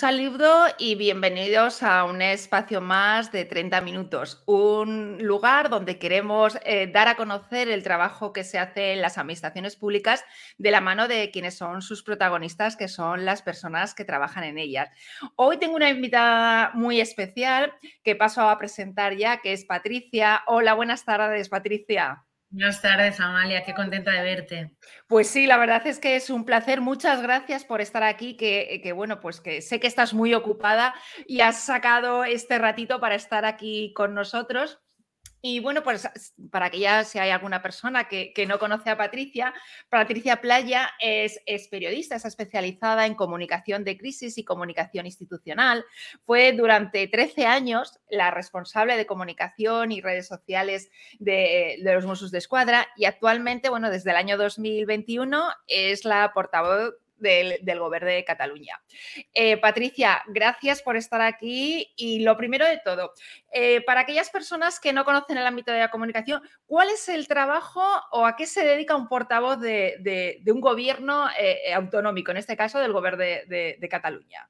Saludo y bienvenidos a un espacio más de 30 minutos, un lugar donde queremos eh, dar a conocer el trabajo que se hace en las administraciones públicas de la mano de quienes son sus protagonistas, que son las personas que trabajan en ellas. Hoy tengo una invitada muy especial que paso a presentar ya, que es Patricia. Hola, buenas tardes, Patricia. Buenas tardes, Amalia, qué contenta de verte. Pues sí, la verdad es que es un placer. Muchas gracias por estar aquí, que, que, bueno, pues que sé que estás muy ocupada y has sacado este ratito para estar aquí con nosotros. Y bueno, pues para que ya si hay alguna persona que, no conoce a Patricia, Patricia Playa es, periodista, es especializada en comunicación de crisis y comunicación institucional. Fue durante 13 años la responsable de comunicación y redes sociales de, de los Mossos de Escuadra y actualmente, bueno, desde el año 2021 es la portavoz del, Gobierno de Cataluña. Eh, Patricia, gracias por estar aquí y lo primero de todo, eh, para aquellas personas que no conocen el ámbito de la comunicación, ¿cuál es el trabajo o a qué se dedica un portavoz de, un gobierno eh, autonómico, en este caso del Gobierno de, Cataluña?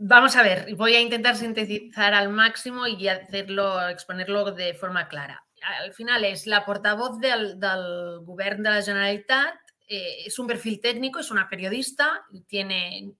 Vamos a ver, voy a intentar sintetizar al máximo y hacerlo, exponerlo de forma clara. Al final es la portavoz del, del Govern de la Generalitat eh, es un perfil técnico, es una periodista, tiene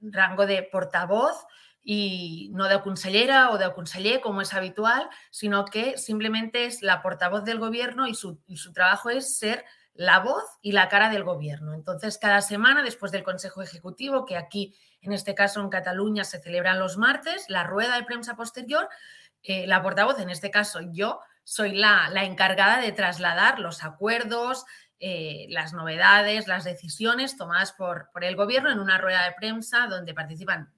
rango de portavoz y no de consellera o de conseller, como es habitual, sino que simplemente es la portavoz del gobierno y su, su trabajo es ser la voz y la cara del gobierno. Entonces, cada semana, después del Consejo Ejecutivo, que aquí, en este caso en Cataluña, se celebran los martes, la rueda de prensa posterior, eh, la portavoz, en este caso yo, soy la, la encargada de trasladar los acuerdos, eh, las novedades, las decisiones tomadas por, el gobierno en una rueda de prensa donde participan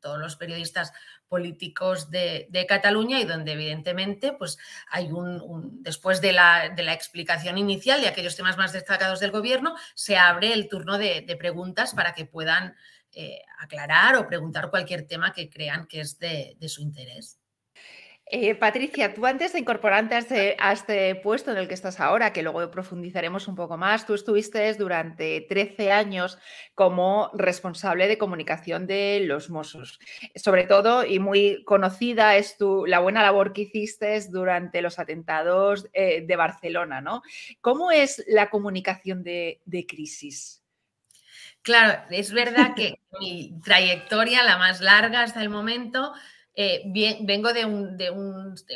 todos los periodistas políticos de, Cataluña y donde evidentemente pues hay un, después de la, de la, explicación inicial de aquellos temas más destacados del gobierno se abre el turno de, preguntas para que puedan eh, aclarar o preguntar cualquier tema que crean que es de su interés. Eh, Patricia, tú antes de incorporarte este, a este, puesto en el que estás ahora, que luego profundizaremos un poco más, tú estuviste durante 13 años como responsable de comunicación de los Mossos. Sobre todo, y muy conocida es tu, la buena labor que hiciste durante los atentados eh, de Barcelona, ¿no? ¿Cómo es la comunicación de, de crisis? Claro, es verdad que mi trayectoria, la más larga hasta el momento, eh, vengo de,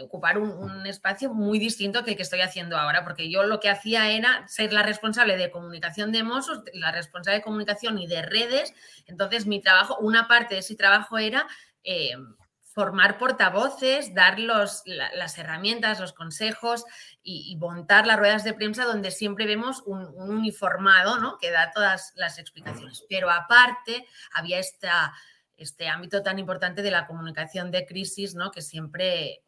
ocupar un, espacio muy distinto que el que estoy haciendo ahora, porque yo lo que hacía era ser la responsable de comunicación de Mossos, la responsable de comunicación y de redes. Entonces, mi trabajo, una parte de ese trabajo era eh, formar portavoces, dar las herramientas, los consejos y, montar las ruedas de prensa donde siempre vemos un, un uniformado que da todas las explicaciones. Pero aparte, había esta este ámbito tan importante de la comunicación de crisis, ¿no? que siempre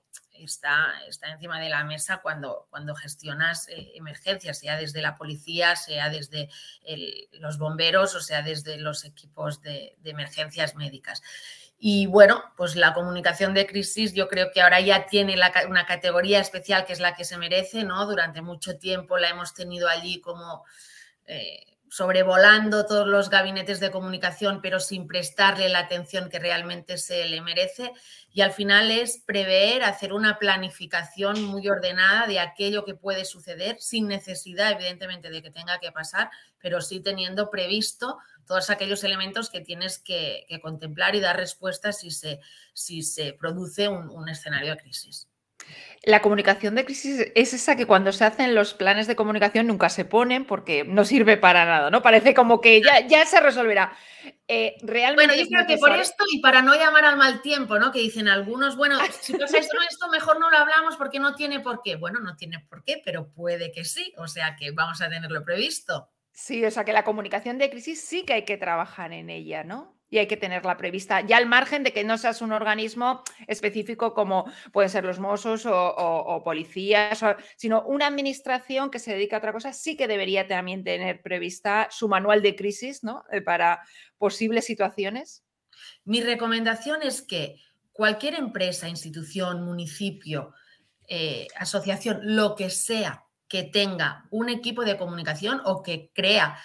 está, está encima de la mesa cuando, cuando gestionas eh, emergencias, sea desde la policía, sea desde los bomberos o sea desde los equipos de, emergencias médicas. Y bueno, pues la comunicación de crisis yo creo que ahora ya tiene una categoría especial que es la que se merece, ¿no? Durante mucho tiempo la hemos tenido allí como... Eh, sobrevolando todos los gabinetes de comunicación, pero sin prestarle la atención que realmente se le merece. Y al final es prever, hacer una planificación muy ordenada de aquello que puede suceder, sin necesidad, evidentemente, de que tenga que pasar, pero sí teniendo previsto todos aquellos elementos que tienes que, contemplar y dar respuesta si se, si se produce un escenario de crisis. La comunicación de crisis es esa que cuando se hacen los planes de comunicación nunca se ponen porque no sirve para nada, ¿no? Parece como que ya, ya se resolverá. Eh, realmente bueno, yo creo que por esto y para no llamar al mal tiempo, ¿no? Que dicen algunos, bueno, si pasa esto, esto, mejor no lo hablamos porque no tiene por qué. Bueno, no tiene por qué, pero puede que sí, o sea que vamos a tenerlo previsto. Sí, o sea que la comunicación de crisis sí que hay que trabajar en ella, ¿no? Y hay que tenerla prevista, ya al margen de que no seas un organismo específico como pueden ser los mozos o, policías, sino una administración que se dedica a otra cosa, sí que debería también tener prevista su manual de crisis ¿no? Eh, para posibles situaciones. Mi recomendación es que cualquier empresa, institución, municipio, eh, asociación, lo que sea que tenga un equipo de comunicación o que crea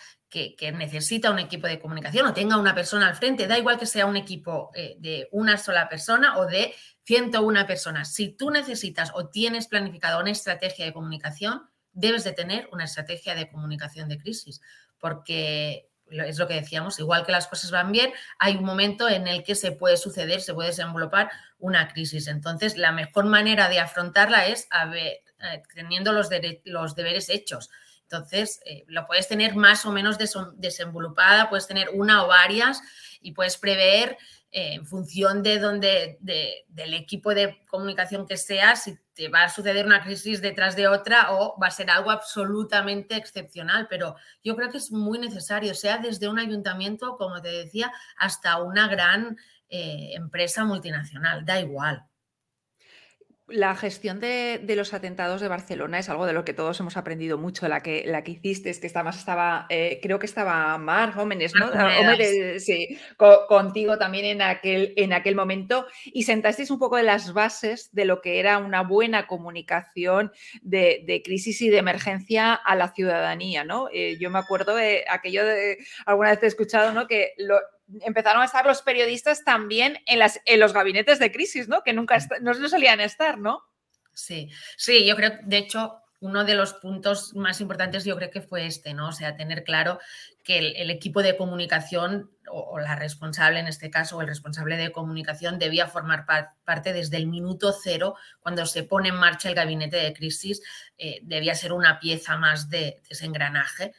que, necesita un equipo de comunicación o tenga una persona al frente, da igual que sea un equipo eh, de una sola persona o de 101 personas. Si tú necesitas o tienes planificado una estrategia de comunicación, debes de tener una estrategia de comunicación de crisis, porque es lo que decíamos, igual que las cosas van bien, hay un momento en el que se puede suceder, se puede desenvolupar una crisis. Entonces, la mejor manera de afrontarla es eh, teniendo los, los deberes hechos. Entonces, eh, lo puedes tener más o menos desenvolupada, puedes tener una o varias y puedes prever eh, en función de donde, del equipo de comunicación que sea, si te va a suceder una crisis detrás de otra o va a ser algo absolutamente excepcional. Pero yo creo que es muy necesario, sea desde un ayuntamiento, como te decía, hasta una gran eh, empresa multinacional, da igual. La gestión de, los atentados de Barcelona es algo de lo que todos hemos aprendido mucho. La que, la que hiciste es que más estaba, eh, creo que estaba Mar Jómenes, ¿no? sí, contigo también en aquel, en aquel momento y sentasteis un poco de las bases de lo que era una buena comunicación de, crisis y de emergencia a la ciudadanía, ¿no? Eh, yo me acuerdo de aquello de, alguna vez he escuchado, ¿no? Que lo, empezaron a estar los periodistas también en, las, en los gabinetes de crisis, ¿no? Que nunca no, solían estar, ¿no? Sí, sí, yo creo, de hecho, uno de los puntos más importantes yo creo que fue este, ¿no? O sea, tener claro que el, equipo de comunicación o, la responsable en este caso, o el responsable de comunicación debía formar parte desde el minuto cero, cuando se pone en marcha el gabinete de crisis, eh, debía ser una pieza más de, de ese engranaje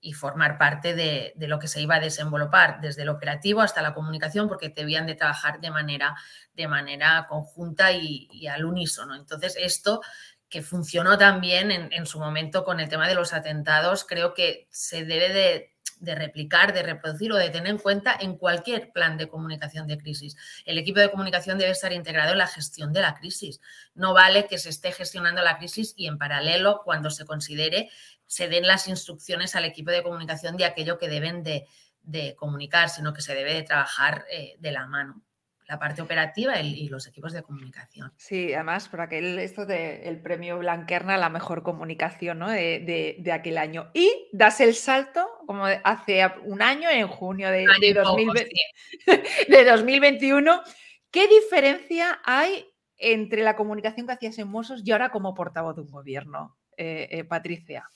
y, formar parte de, lo que se iba a desenvolupar desde el operativo hasta la comunicación, porque debían de trabajar de manera, de manera conjunta y, al unísono. Entonces, esto que funcionó también en, en, su momento con el tema de los atentados, creo que se debe de, de, replicar, de reproducir o de tener en cuenta en cualquier plan de comunicación de crisis. El equipo de comunicación debe estar integrado en la gestión de la crisis. No vale que se esté gestionando la crisis y en paralelo, cuando se considere se den las instrucciones al equipo de comunicación de aquello que deben de, comunicar, sino que se debe de trabajar eh, de la mano la parte operativa y, los equipos de comunicación. Sí, además, por aquel, esto del premio Blanquerna, la mejor comunicación de, aquel año. Y das el salto, como hace un año, en junio de, 2021. ¿Qué diferencia hay entre la comunicación que hacías en Mossos y ahora como portavoz de un gobierno, eh, eh, Patricia?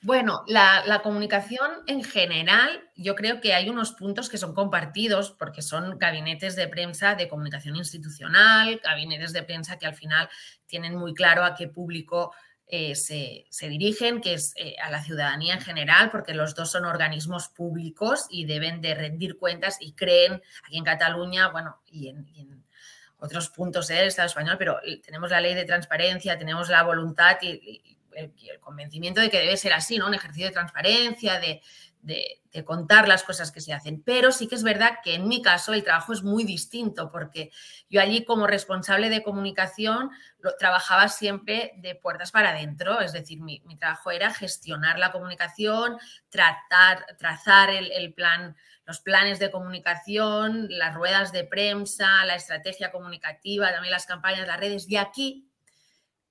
Bueno, la, comunicación en general, yo creo que hay unos puntos que son compartidos porque son gabinetes de prensa de comunicación institucional, gabinetes de prensa que al final tienen muy claro a qué público eh, se, dirigen, que es eh, a la ciudadanía en general, porque los dos son organismos públicos y deben de rendir cuentas y creen aquí en Cataluña, bueno, y en, otros puntos del Estado español, pero tenemos la ley de transparencia, tenemos la voluntad y el, convencimiento de que debe ser así, ¿no? Un ejercicio de transparencia, de, contar las cosas que se hacen. Pero sí que es verdad que en mi caso el trabajo es muy distinto porque yo allí como responsable de comunicación trabajaba siempre de puertas para adentro, es decir, mi, trabajo era gestionar la comunicación, tratar, trazar el, plan, los planes de comunicación, las ruedas de prensa, la estrategia comunicativa, también las campañas, las redes. Y aquí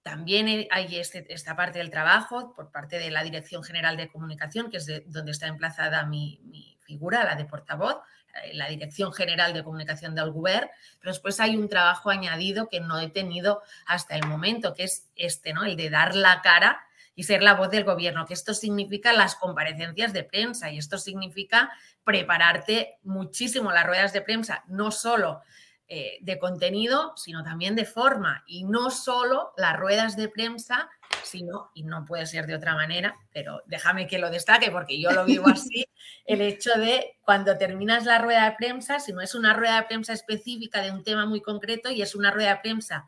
también hay este, esta parte del trabajo por parte de la Dirección General de Comunicación, que es donde está emplazada mi, figura, la de portavoz, eh, la Dirección General de Comunicación del Govern, pero después hay un trabajo añadido que no he tenido hasta el momento, que es este, ¿no? El de dar la cara y ser la voz del gobierno, que esto significa las comparecencias de prensa y esto significa prepararte muchísimo las ruedas de prensa, no solo eh, de contenido, sino también de forma. Y no solo las ruedas de prensa, sino, y no puede ser de otra manera, pero déjame que lo destaque porque yo lo vivo así, el hecho de cuando terminas la rueda de prensa, si no es una rueda de prensa específica de un tema muy concreto y es una rueda de prensa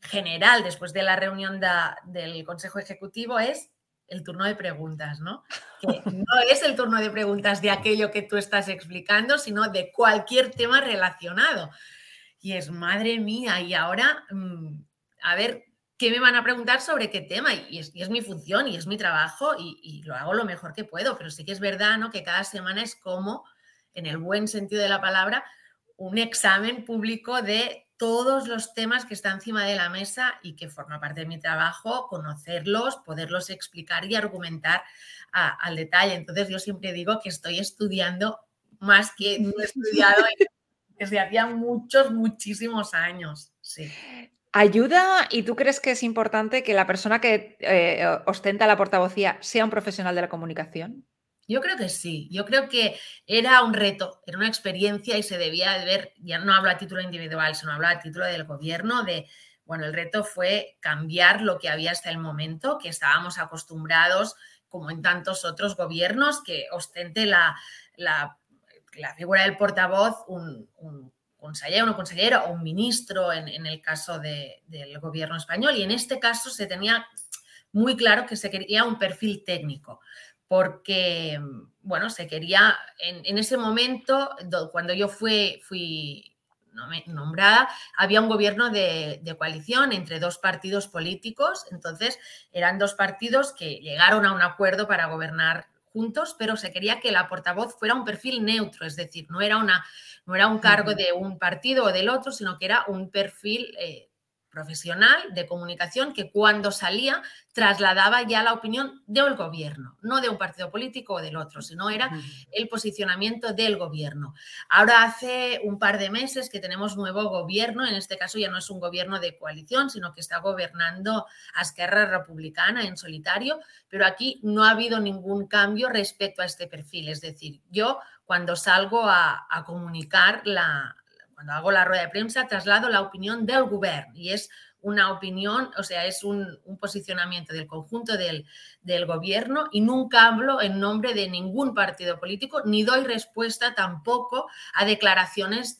general después de la reunión del Consejo Ejecutivo, es el turno de preguntas, ¿no? Que no es el turno de preguntas de aquello que tú estás explicando, sino de cualquier tema relacionado. Y es, madre mía, y ahora, mm, a ver, ¿qué me van a preguntar sobre qué tema? Y es, mi función y es mi trabajo y, lo hago lo mejor que puedo, pero sí que es verdad, ¿no? Que cada semana es como, en el buen sentido de la palabra, un examen público de todos los temas que están encima de la mesa y que forma parte de mi trabajo, conocerlos, poderlos explicar y argumentar al detalle. Entonces yo siempre digo que estoy estudiando más que no he estudiado desde hacía muchos, muchísimos años. Sí. ¿Ayuda y tú crees que es importante que la persona que eh, ostenta la portavocía sea un profesional de la comunicación? Yo creo que sí, yo creo que era un reto, era una experiencia y se debía de ver, ya no hablo a título individual, sino hablo a título del gobierno, de, bueno, el reto fue cambiar lo que había hasta el momento, que estábamos acostumbrados, como en tantos otros gobiernos, que ostente la, la, figura del portavoz un, un o un ministro en, el caso del gobierno español. Y en este caso se tenía muy claro que se quería un perfil técnico porque, bueno, se quería, en, ese momento, cuando yo fui nombrada, había un gobierno de, coalición entre dos partidos políticos, entonces eran dos partidos que llegaron a un acuerdo para gobernar juntos, pero se quería que la portavoz fuera un perfil neutro, es decir, no era, una, no era un cargo de un partido o del otro, sino que era un perfil eh, profesional de comunicación que cuando salía trasladaba ya la opinión del gobierno, no de un partido político o del otro, sino era el posicionamiento del gobierno. Ahora hace un par de meses que tenemos nuevo gobierno, en este caso ya no es un gobierno de coalición, sino que está gobernando a Esquerra Republicana en solitario, pero aquí no ha habido ningún cambio respecto a este perfil. Es decir, yo cuando salgo a, a comunicar la, cuando hago la rueda de prensa, traslado la opinión del gobierno y es una opinión, o sea, es un, posicionamiento del conjunto del, del, gobierno y nunca hablo en nombre de ningún partido político ni doy respuesta tampoco a declaraciones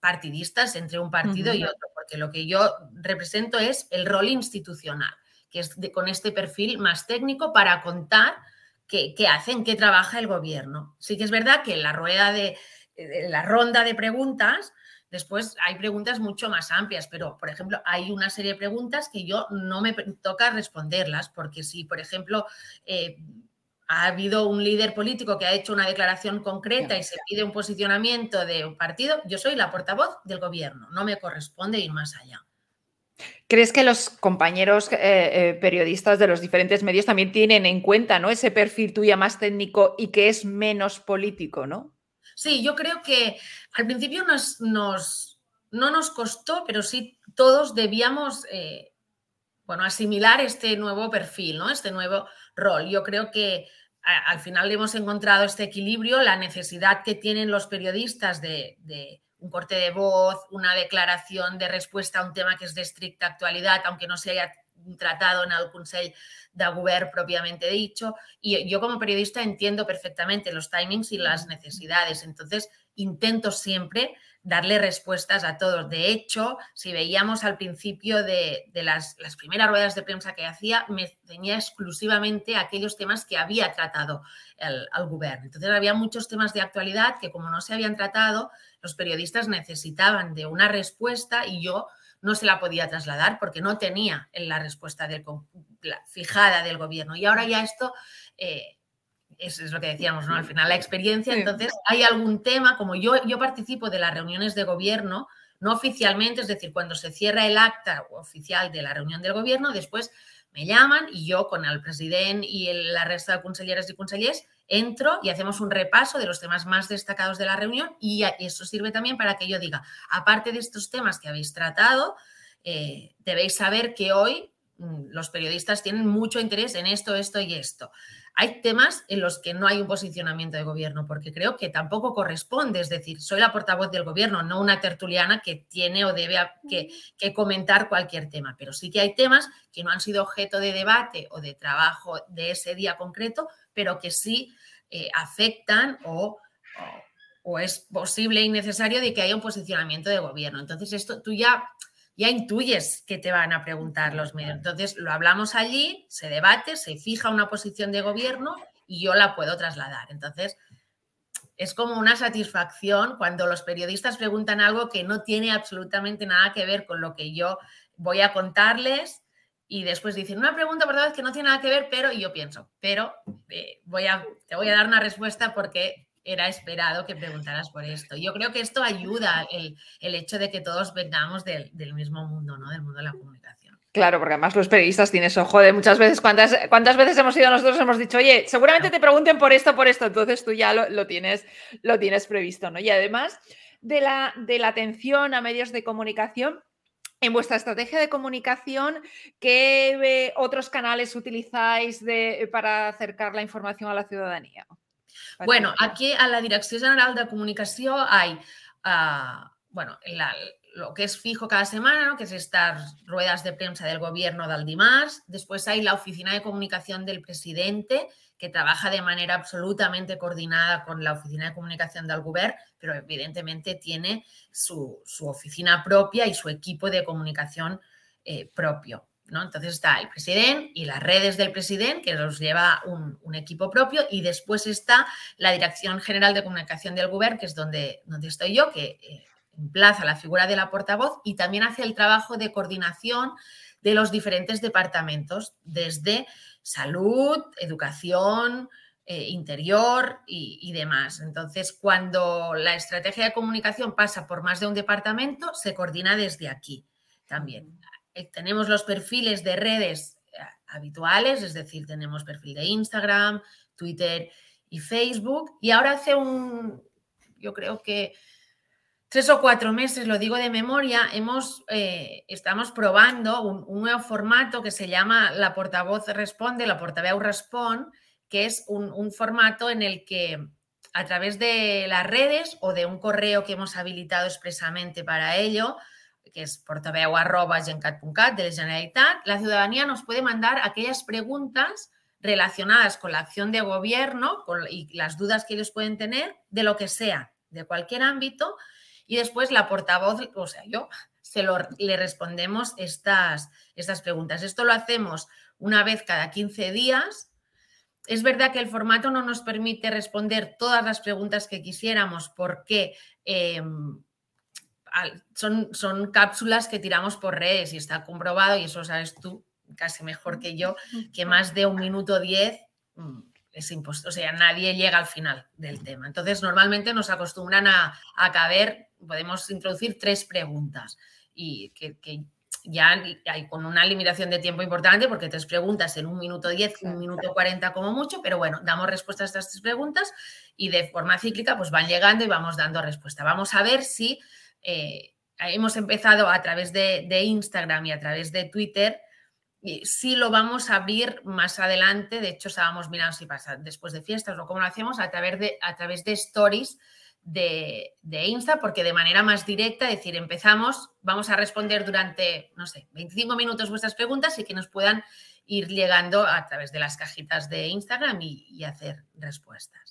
partidistas entre un partido y otro, porque lo que yo represento es el rol institucional, que es con este perfil más técnico para contar qué, qué hacen, qué trabaja el gobierno. Sí que es verdad que en la rueda de, la ronda de preguntas Después hay preguntas mucho más amplias, pero por ejemplo, hay una serie de preguntas que yo no me toca responderlas, porque si, por ejemplo, eh, ha habido un líder político que ha hecho una declaración concreta y se pide un posicionamiento de un partido, yo soy la portavoz del gobierno, no me corresponde ir más allá. ¿Crees que los compañeros eh, eh, periodistas de los diferentes medios también tienen en cuenta ¿no? ese perfil tuyo más técnico y que es menos político, ¿no? Sí, yo creo que al principio nos, no nos costó, pero sí todos debíamos eh, bueno, asimilar este nuevo perfil, ¿no? este nuevo rol. Yo creo que al final hemos encontrado este equilibrio, la necesidad que tienen los periodistas de, de un corte de voz, una declaración de respuesta a un tema que es de estricta actualidad, aunque no se haya tratado en el Consell de Govern propiamente dicho. Y yo como periodista entiendo perfectamente los timings y las necesidades. Entonces, intento siempre darle respuestas a todos. De hecho, si veíamos al principio de, las, primeras ruedas de prensa que hacía, me tenía exclusivamente aquellos temas que había tratado el, el gobierno. Entonces, había muchos temas de actualidad que como no se habían tratado, los periodistas necesitaban de una respuesta y yo no se la podía trasladar porque no tenía la respuesta del, fijada del gobierno. Y ahora ya esto... Eh, es, lo que decíamos, ¿no? Al final la experiencia, entonces hay algún tema, como yo, yo participo de las reuniones de gobierno, no oficialmente, es decir, cuando se cierra el acta oficial de la reunión del gobierno, después me llaman y yo con el presidente y el, la resta de conselleras y consellers entro y hacemos un repaso de los temas más destacados de la reunión y eso sirve también para que yo diga, aparte de estos temas que habéis tratado, eh, debéis saber que hoy mm, los periodistas tienen mucho interés en esto, esto y esto. Hay temas en los que no hay un posicionamiento de gobierno, porque creo que tampoco corresponde. Es decir, soy la portavoz del gobierno, no una tertuliana que tiene o debe que, que, comentar cualquier tema. Pero sí que hay temas que no han sido objeto de debate o de trabajo de ese día concreto, pero que sí eh, afectan o, o, es posible y necesario de que haya un posicionamiento de gobierno. Entonces, esto tú ya, ya intuyes que te van a preguntar los medios. Entonces, lo hablamos allí, se debate, se fija una posición de gobierno y yo la puedo trasladar. Entonces, es como una satisfacción cuando los periodistas preguntan algo que no tiene absolutamente nada que ver con lo que yo voy a contarles y después dicen una pregunta, verdad, que no tiene nada que ver, pero y yo pienso, pero eh, voy a, te voy a dar una respuesta porque era esperado que preguntaras por esto. Yo creo que esto ayuda el, hecho de que todos vengamos del, mismo mundo, ¿no? Del mundo de la comunicación. Claro, porque además los periodistas tienes ojo de muchas veces, ¿cuántas, cuántas veces hemos ido nosotros hemos dicho, oye, seguramente te pregunten por esto, por esto, entonces tú ya lo, tienes, lo tienes previsto, ¿no? Y además de la, de la atención a medios de comunicación, en vuestra estrategia de comunicación, ¿qué eh, otros canales utilizáis para acercar la información a la ciudadanía? Bueno, aquí a la Dirección General de Comunicación hay, ah, bueno, lo que es fijo cada semana, que es estas ruedas de prensa del gobierno del Dimas. Después hay la Oficina de Comunicación del Presidente, que trabaja de manera absolutamente coordinada con la Oficina de Comunicación del Gobierno, pero evidentemente tiene su, oficina propia y su equipo de comunicación eh, propio. Entonces está el presidente y las redes del presidente, que los lleva un, equipo propio, y después está la Dirección General de Comunicación del Gobierno, que es donde, donde estoy yo, que eh, emplaza la figura de la portavoz y también hace el trabajo de coordinación de los diferentes departamentos, desde salud, educación, eh, interior y, demás. Entonces, cuando la estrategia de comunicación pasa por más de un departamento, se coordina desde aquí también. Eh, tenemos los perfiles de redes eh, habituales, es decir, tenemos perfil de Instagram, Twitter y Facebook. Y ahora hace un, yo creo que tres o cuatro meses, lo digo de memoria, hemos, eh, estamos probando un, nuevo formato que se llama La portavoz responde, la portaveu respond, que es un, formato en el que a través de las redes o de un correo que hemos habilitado expresamente para ello, que es portaveu.gencat.cat de la la ciudadanía nos puede mandar aquellas preguntas relacionadas con la acción de gobierno y las dudas que ellos pueden tener de lo que sea, de cualquier ámbito, y después la portavoz, o sea, yo, se lo, le respondemos estas, estas preguntas. Esto lo hacemos una vez cada 15 días. Es verdad que el formato no nos permite responder todas las preguntas que quisiéramos porque em, son, son cápsulas que tiramos por redes y está comprobado, y eso sabes tú casi mejor que yo, que más de un minuto diez mm, es imposible, o sea, nadie llega al final del tema. Entonces, normalmente nos acostumbran a, a caber podemos introducir tres preguntas y que, ya hay con una limitación de tiempo importante porque tres preguntas en un minuto diez, un minuto cuarenta como mucho, pero bueno, damos respuesta a estas tres preguntas y de forma cíclica pues van llegando y vamos dando respuesta. Vamos a ver si eh, hemos empezado a través de, Instagram y a través de Twitter y si lo vamos a abrir más adelante, de hecho estábamos mirando si pasa después de fiestas o cómo lo hacemos a través de, a través de stories de, Insta, porque de manera más directa, es decir, empezamos, vamos a responder durante, no sé, 25 minutos vuestras preguntas y que nos puedan ir llegando a través de las cajitas de Instagram y, hacer respuestas.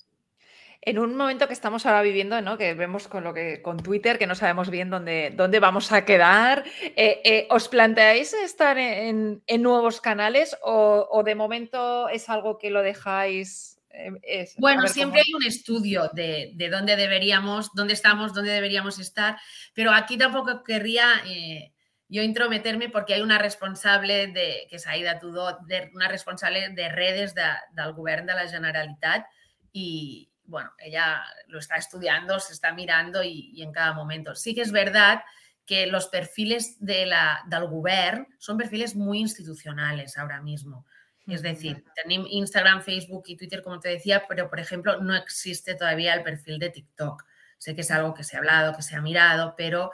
En un momento que estamos ahora viviendo, ¿no? que vemos con lo que con Twitter, que no sabemos bien dónde, dónde vamos a quedar, eh, eh, ¿os planteáis estar en, nuevos canales o, de momento es algo que lo dejáis Em, bueno, siempre hay un estudio de, dónde deberíamos, dónde estamos, dónde deberíamos estar, pero aquí tampoco querría eh, yo intrometerme porque hay una responsable de, que es Aida Tudó, de, una responsable de redes del gobierno de la Generalitat y bueno, ella lo está estudiando, se está mirando y, en cada momento. Sí que es verdad que los perfiles de la, del gobierno son perfiles muy institucionales ahora mismo. Es decir, tenemos Instagram, Facebook y Twitter, como te decía, pero por ejemplo, no existe todavía el perfil de TikTok. Sé que es algo que se ha hablado, que se ha mirado, pero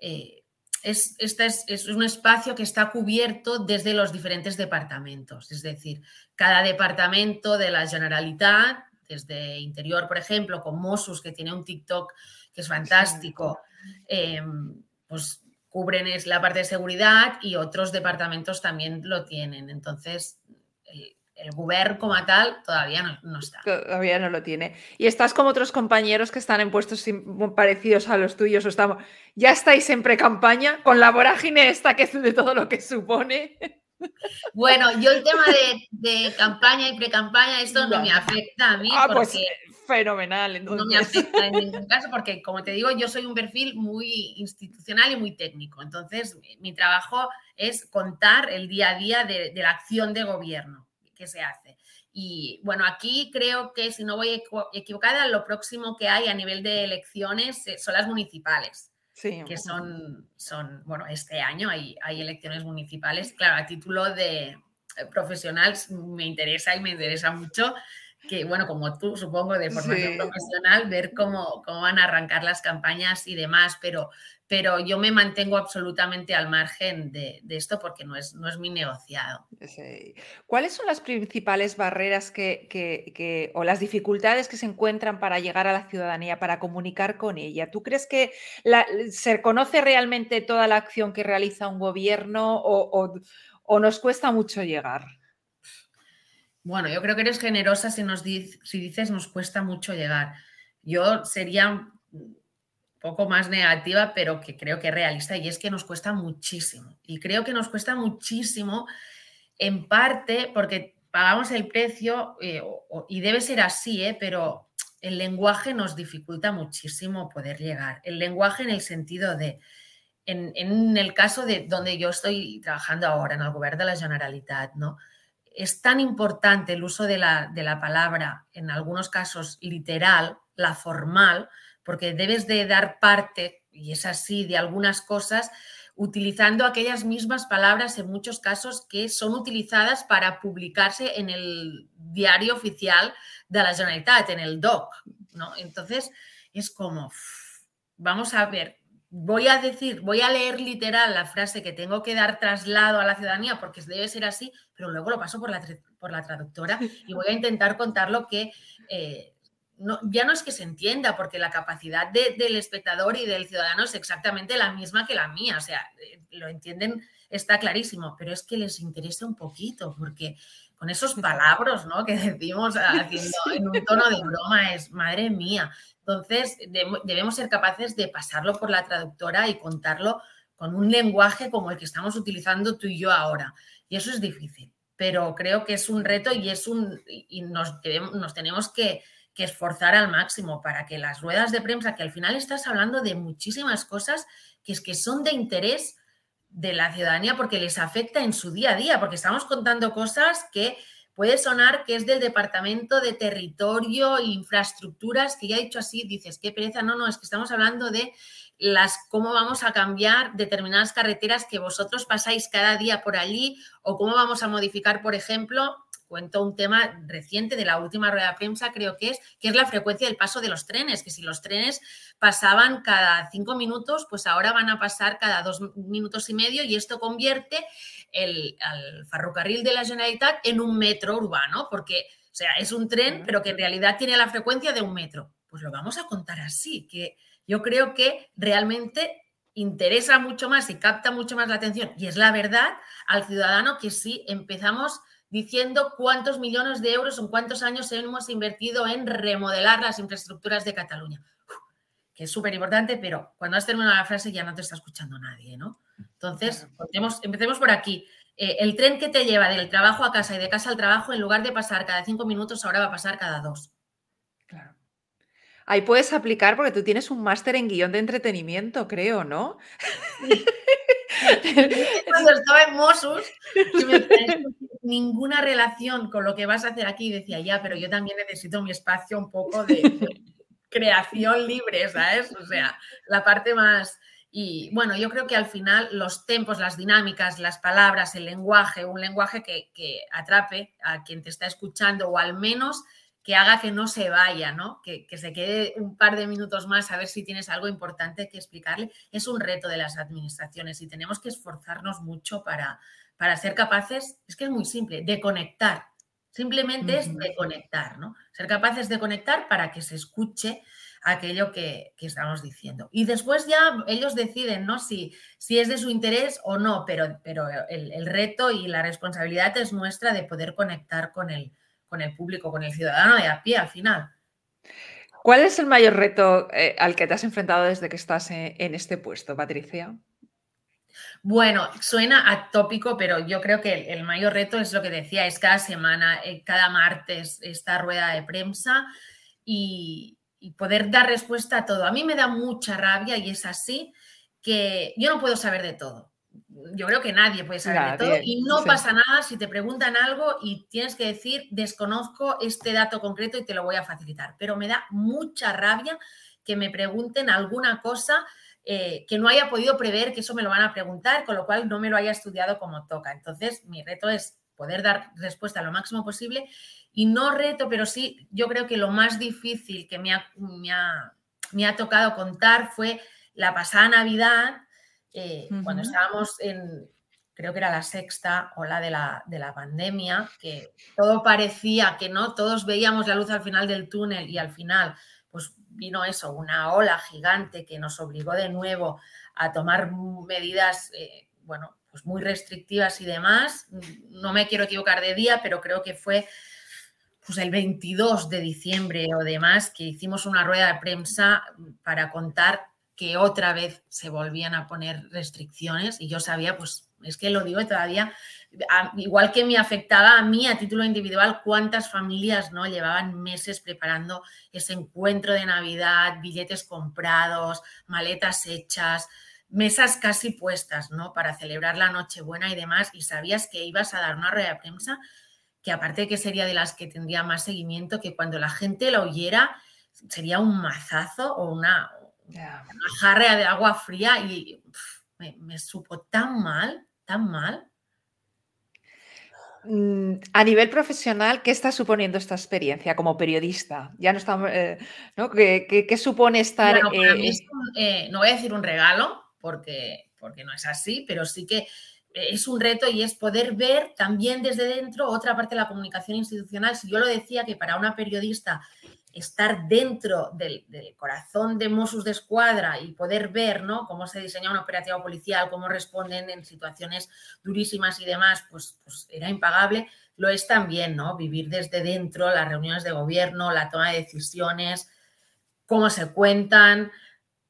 eh, es, este es, un espacio que está cubierto desde los diferentes departamentos. Es decir, cada departamento de la Generalitat, desde Interior, por ejemplo, con Mossus, que tiene un TikTok que es fantástico, em, pues cubren es la parte de seguridad y otros departamentos también lo tienen. Entonces, el, gobierno como tal todavía no, está. Todavía no lo tiene. Y estás como otros compañeros que están en puestos parecidos a los tuyos. O estamos, ya estáis en pre-campaña con la vorágine esta que es de todo lo que supone. Bueno, yo el tema de, campaña y pre-campaña, esto no. me afecta a mí. Ah, pues, porque fenomenal. No me afecta en ningún caso porque, como te digo, yo soy un perfil muy institucional y muy técnico. Entonces, mi trabajo es contar el día a día de, la acción de gobierno que se hace. Y bueno, aquí creo que si no voy equivocada, lo próximo que hay a nivel de elecciones eh, son las municipales. Sí. Que son, son, bueno, este año hay, hay elecciones municipales. Claro, a título de eh, profesional me interesa y me interesa mucho que, bueno, como tú, supongo, de formación profesional, ver cómo, cómo van a arrancar las campañas y demás, pero pero yo me mantengo absolutamente al margen de, esto porque no es, no es mi negociado. ¿Cuáles son las principales barreras que, o las dificultades que se encuentran para llegar a la ciudadanía, para comunicar con ella? ¿Tú crees que se conoce realmente toda la acción que realiza un gobierno o, nos cuesta mucho llegar? Bueno, yo creo que eres generosa si, nos si dices nos cuesta mucho llegar. Yo sería poco más negativa, pero que creo que es realista, y es que nos cuesta muchísimo. Y creo que nos cuesta muchísimo en parte porque pagamos el precio, eh, y debe ser así, ¿eh? pero el lenguaje nos dificulta muchísimo poder llegar. El lenguaje en el sentido de, en, el caso de donde yo estoy trabajando ahora, en el gobierno de la Generalitat, ¿no? Es tan importante el uso de la, de la palabra, en algunos casos literal, la formal, porque debes de dar parte, y es así, de algunas cosas, utilizando aquellas mismas palabras en muchos casos que son utilizadas para publicarse en el diario oficial de la Generalitat, en el DOC. ¿no? Entonces, es como, vamos a ver, voy a decir, voy a leer literal la frase que tengo que dar traslado a la ciudadanía porque debe ser así, pero luego lo paso por la, por la traductora y voy a intentar contar lo que eh, ya no es que se entienda, porque la capacidad del espectador y del ciudadano es exactamente la misma que la mía, o sea, eh, lo entienden, está clarísimo, pero es que les interesa un poquito, porque con esos palabras ¿no? que decimos haciendo en un tono de broma es, madre mía, entonces debemos ser capaces de pasarlo por la traductora y contarlo con un lenguaje como el que estamos utilizando tú y yo ahora, y eso es difícil, pero creo que es un reto y, es un, y nos, nos tenemos que que esforzar al máximo para que las ruedas de prensa, que al final estás hablando de muchísimas cosas que es que son de interés de la ciudadanía porque les afecta en su día a día, porque estamos contando cosas que puede sonar que es del Departamento de Territorio e Infraestructuras, que ya he dicho así, dices, qué pereza, no, no, es que estamos hablando de las cómo vamos a cambiar determinadas carreteras que vosotros pasáis cada día por allí o cómo vamos a modificar, por ejemplo, cuento un tema reciente de la última rueda de prensa, creo que es, que es la frecuencia del paso de los trenes, que si los trenes pasaban cada cinco minutos, pues ahora van a pasar cada dos minutos y medio y esto convierte el, al ferrocarril de la Generalitat en un metro urbano, porque, o sea, es un tren, pero que en realidad tiene la frecuencia de un metro. Pues lo vamos a contar así, que yo creo que realmente interesa mucho más y capta mucho más la atención, y es la verdad, al ciudadano que si empezamos diciendo cuántos millones de euros en cuántos años hemos invertido en remodelar las infraestructuras de Cataluña. que es súper importante, pero cuando has terminado la frase ya no te está escuchando nadie, ¿no? Entonces, empecemos por aquí. Eh, el tren que te lleva del trabajo a casa y de casa al trabajo, en lugar de pasar cada cinco minutos, ahora va a pasar cada dos. Claro. Ahí puedes aplicar porque tú tienes un máster en guion de entretenimiento, creo, ¿no? Cuando estaba en Mossus, ninguna relación con lo que vas a hacer aquí, decía, ya, pero yo también necesito mi espacio un poco de, creación libre, ¿sabes? O sea, la parte más... Y bueno, yo creo que al final los tempos, las dinámicas, las palabras, el lenguaje, un lenguaje que, que atrape a quien te está escuchando o al menos que haga que no se vaya, ¿no? Que, se quede un par de minutos más a ver si tienes algo importante que explicarle. Es un reto de las administraciones y tenemos que esforzarnos mucho para, para ser capaces, es que es muy simple, de conectar. Simplemente es de conectar, ¿no? Ser capaces de conectar para que se escuche aquello que, estamos diciendo. Y después ya ellos deciden, ¿no? Si, si es de su interés o no, pero, pero el, el reto y la responsabilidad es nuestra de poder conectar con el, con el público, con el ciudadano de a pie al final. ¿Cuál es el mayor reto eh, al que te has enfrentado desde que estás eh, en, este puesto, Patricia? Bueno, suena atópico, pero yo creo que el, mayor reto es lo que decía, es cada semana, eh, cada martes, esta rueda de prensa y, y, poder dar respuesta a todo. A mí me da mucha rabia y es así que yo no puedo saber de todo yo creo que nadie puede saber de todo y no pasa nada si te preguntan algo y tienes que decir, desconozco este dato concreto y te lo voy a facilitar. Pero me da mucha rabia que me pregunten alguna cosa eh, que no haya podido prever que eso me lo van a preguntar, con lo cual no me lo haya estudiado como toca. Entonces, mi reto es poder dar respuesta lo máximo posible y no reto, pero sí, yo creo que lo más difícil que me ha, me ha, tocado contar fue la pasada Navidad, eh, cuando estábamos en, creo que era la sexta ola de la, de la pandemia, que todo parecía que no, todos veíamos la luz al final del túnel y al final, pues vino eso, una ola gigante que nos obligó de nuevo a tomar medidas, eh, bueno, pues muy restrictivas y demás. No me quiero equivocar de día, pero creo que fue pues el 22 de diciembre o demás que hicimos una rueda de prensa para contar que otra vez se volvían a poner restricciones y yo sabía, pues es que lo digo todavía, igual que me afectaba a mí a título individual, cuántas familias no llevaban meses preparando ese encuentro de Navidad, billetes comprados, maletas hechas, mesas casi puestas, ¿no? Para celebrar la Nochebuena y demás, y sabías que ibas a dar una rueda de prensa que aparte de que sería de las que tendría más seguimiento, que cuando la gente la oyera sería un mazazo o una, jarra de agua fría y me, supo tan mal, tan mal. Mm, a nivel profesional, ¿qué está suponiendo esta experiencia como periodista? Ya no estamos, eh, ¿no? ¿Qué, supone estar? Eh, eh, no voy a decir un regalo, porque, porque no es así, pero sí que es un reto y es poder ver también desde dentro otra parte de la comunicación institucional. Si yo lo decía que para una periodista estar dentro del, corazón de Mossos de Escuadra y poder ver ¿no? cómo se diseña una operativa policial, cómo responden en situaciones durísimas y demás, pues, pues era impagable. Lo es también, ¿no? Vivir desde dentro las reuniones de gobierno, la toma de decisiones, cómo se cuentan.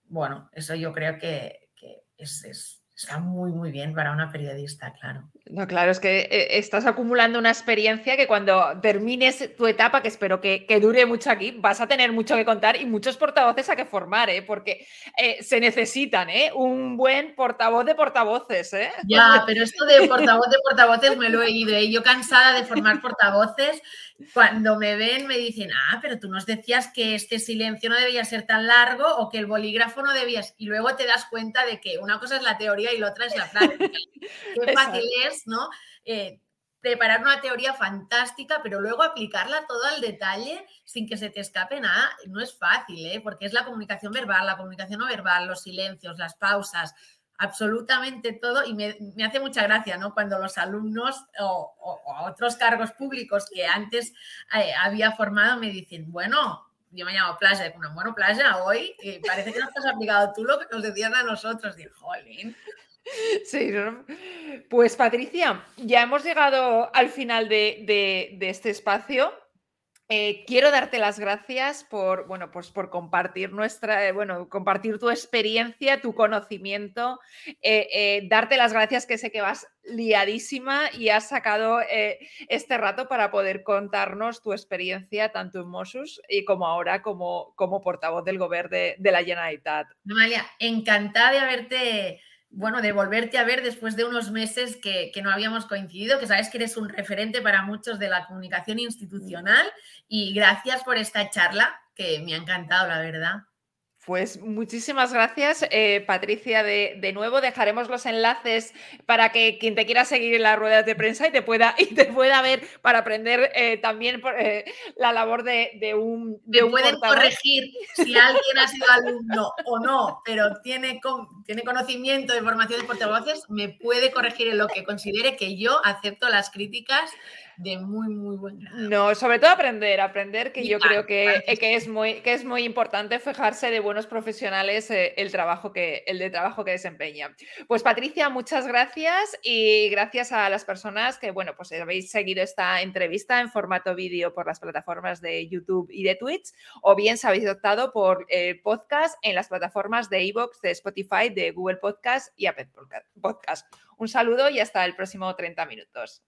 Bueno, eso yo creo que, es, está muy, muy bien para una periodista, claro. No, claro, es que eh, estás acumulando una experiencia que cuando termines tu etapa, que espero que, dure mucho aquí, vas a tener mucho que contar y muchos portavoces a que formar, ¿eh? porque eh, se necesitan ¿eh? un buen portavoz de portavoces. ¿eh? Ya, pero esto de portavoz de portavoces me lo he ido. ¿eh? Yo cansada de formar portavoces, cuando me ven me dicen, ah, pero tú nos decías que este silencio no debía ser tan largo o que el bolígrafo no debías. Y luego te das cuenta de que una cosa es la teoría y la otra es la práctica. Qué fácil es ¿no? Eh, preparar una teoría fantástica, pero luego aplicarla todo al detalle sin que se te escape nada, no es fácil, ¿eh? porque es la comunicación verbal, la comunicación no verbal, los silencios, las pausas, absolutamente todo. Y me, hace mucha gracia, ¿no? Cuando los alumnos o, otros cargos públicos que antes eh, había formado me dicen, bueno, yo me llamo Playa, bueno, Playa, hoy parece que no has aplicado tú lo que nos decían a nosotros. Jolín. Sí, pues Patricia, ya hemos llegado al final de, este espacio. Eh, quiero darte las gracias por, bueno, pues por compartir nuestra, eh, bueno, compartir tu experiencia, tu conocimiento, eh, darte las gracias que sé que vas liadísima y has sacado este rato para poder contarnos tu experiencia tanto en Mossus y como ahora como, como portavoz del gobierno de, de la Generalitat. Amalia, encantada de haberte bueno, de volverte a ver después de unos meses que, no habíamos coincidido, que sabes que eres un referente para muchos de la comunicación institucional y gracias por esta charla que me ha encantado, la verdad. Pues muchísimas gracias, eh, Patricia. De, nuevo dejaremos los enlaces para que quien te quiera seguir en las ruedas de prensa y te pueda, y te pueda ver para aprender eh, también eh, la labor de, un. De pueden corregir si alguien ha sido alumno o no, pero tiene, tiene conocimiento de formación de portavoces, me puede corregir en lo que considere que yo acepto las críticas de muy, muy buen No, sobre todo aprender, aprender, que yo creo que, que, es muy, que es muy importante fijarse de buenos profesionales eh, el, trabajo que, el de trabajo que desempeña. Pues Patricia, muchas gracias y gracias a las personas que, bueno, pues habéis seguido esta entrevista en formato vídeo por las plataformas de YouTube y de Twitch, o bien se habéis optado por eh, podcast en las plataformas de iVoox, de Spotify, de Google Podcast y Apple Podcast. Un saludo y hasta el próximo 30 minutos.